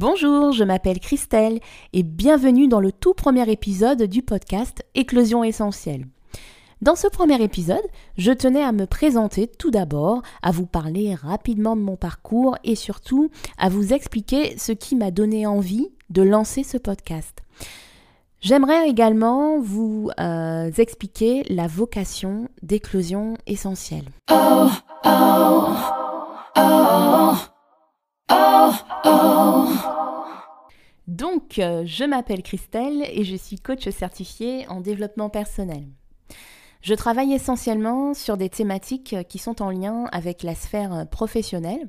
Bonjour, je m'appelle Christelle et bienvenue dans le tout premier épisode du podcast Éclosion essentielle. Dans ce premier épisode, je tenais à me présenter tout d'abord, à vous parler rapidement de mon parcours et surtout à vous expliquer ce qui m'a donné envie de lancer ce podcast. J'aimerais également vous euh, expliquer la vocation d'éclosion essentielle. Oh, oh, Euh, je m'appelle Christelle et je suis coach certifié en développement personnel. Je travaille essentiellement sur des thématiques qui sont en lien avec la sphère professionnelle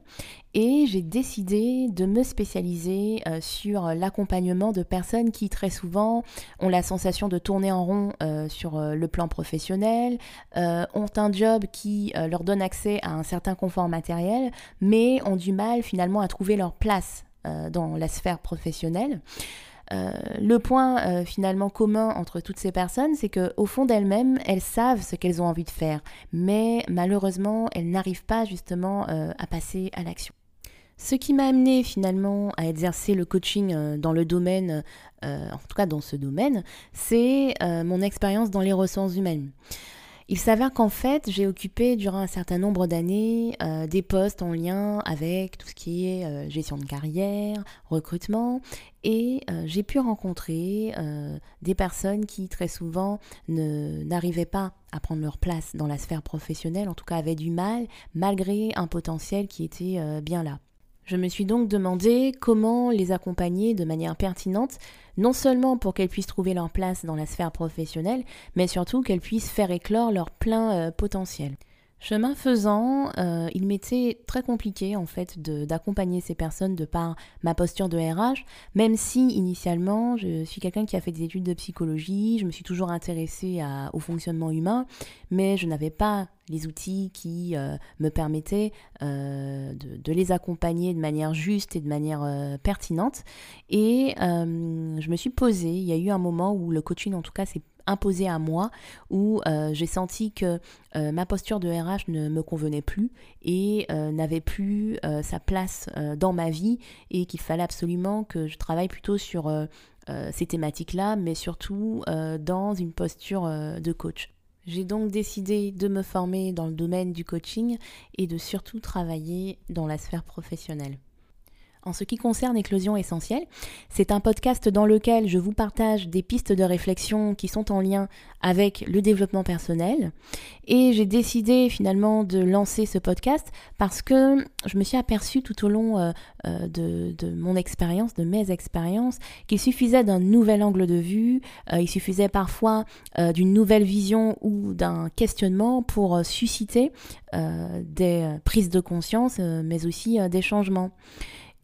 et j'ai décidé de me spécialiser euh, sur l'accompagnement de personnes qui très souvent ont la sensation de tourner en rond euh, sur euh, le plan professionnel, ont un job qui leur donne accès à un certain confort matériel, mais ont du mal finalement à trouver leur place dans la sphère professionnelle. Euh, le point euh, finalement commun entre toutes ces personnes, c'est qu'au fond d'elles-mêmes, elles savent ce qu'elles ont envie de faire, mais malheureusement, elles n'arrivent pas justement euh, à passer à l'action. Ce qui m'a amené finalement à exercer le coaching dans le domaine, en tout cas dans ce domaine, c'est mon expérience dans les ressources humaines. Il s'avère qu'en fait, j'ai occupé durant un certain nombre d'années euh, des postes en lien avec tout ce qui est euh, gestion de carrière, recrutement, et euh, j'ai pu rencontrer des personnes qui très souvent n'arrivaient pas à prendre leur place dans la sphère professionnelle, en tout cas avaient du mal, malgré un potentiel qui était bien là. Je me suis donc demandé comment les accompagner de manière pertinente, non seulement pour qu'elles puissent trouver leur place dans la sphère professionnelle, mais surtout qu'elles puissent faire éclore leur plein euh, potentiel. Chemin faisant, euh, il m'était très compliqué en fait d'accompagner ces personnes de par ma posture de RH, même si initialement je suis quelqu'un qui a fait des études de psychologie, je me suis toujours intéressée au fonctionnement humain, mais je n'avais pas les outils qui euh, me permettaient euh, de, les accompagner de manière juste et de manière pertinente. Et je me suis posée, il y a eu un moment où le coaching en tout cas s'est imposé à moi où euh, j'ai senti que euh, ma posture de RH ne me convenait plus et euh, n'avait plus sa place dans ma vie et qu'il fallait absolument que je travaille plutôt sur ces thématiques-là, mais surtout dans une posture de coach. J'ai donc décidé de me former dans le domaine du coaching et de surtout travailler dans la sphère professionnelle. En ce qui concerne Éclosion Essentielle, c'est un podcast dans lequel je vous partage des pistes de réflexion qui sont en lien avec le développement personnel. Et j'ai décidé finalement de lancer ce podcast parce que je me suis aperçue tout au long euh, euh, de, mon expérience, de mes expériences, qu'il suffisait d'un nouvel angle de vue, euh, il suffisait parfois d'une nouvelle vision ou d'un questionnement pour susciter des prises de conscience, mais aussi des changements.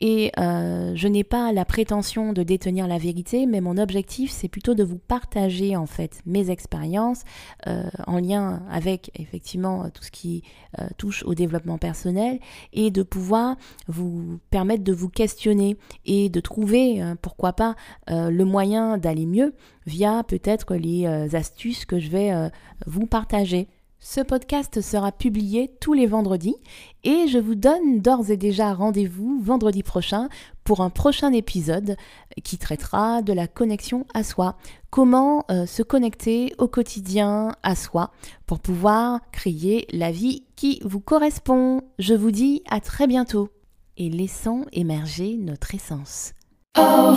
Et euh, je n'ai pas la prétention de détenir la vérité, mais mon objectif, c'est plutôt de vous partager en fait mes expériences euh, en lien avec effectivement tout ce qui euh, touche au développement personnel et de pouvoir vous permettre de vous questionner et de trouver, pourquoi pas, le moyen d'aller mieux via peut-être les astuces que je vais vous partager. Ce podcast sera publié tous les vendredis et je vous donne d'ores et déjà rendez-vous vendredi prochain pour un prochain épisode qui traitera de la connexion à soi. Comment euh, se connecter au quotidien à soi pour pouvoir créer la vie qui vous correspond. Je vous dis à très bientôt et laissons émerger notre essence. Oh.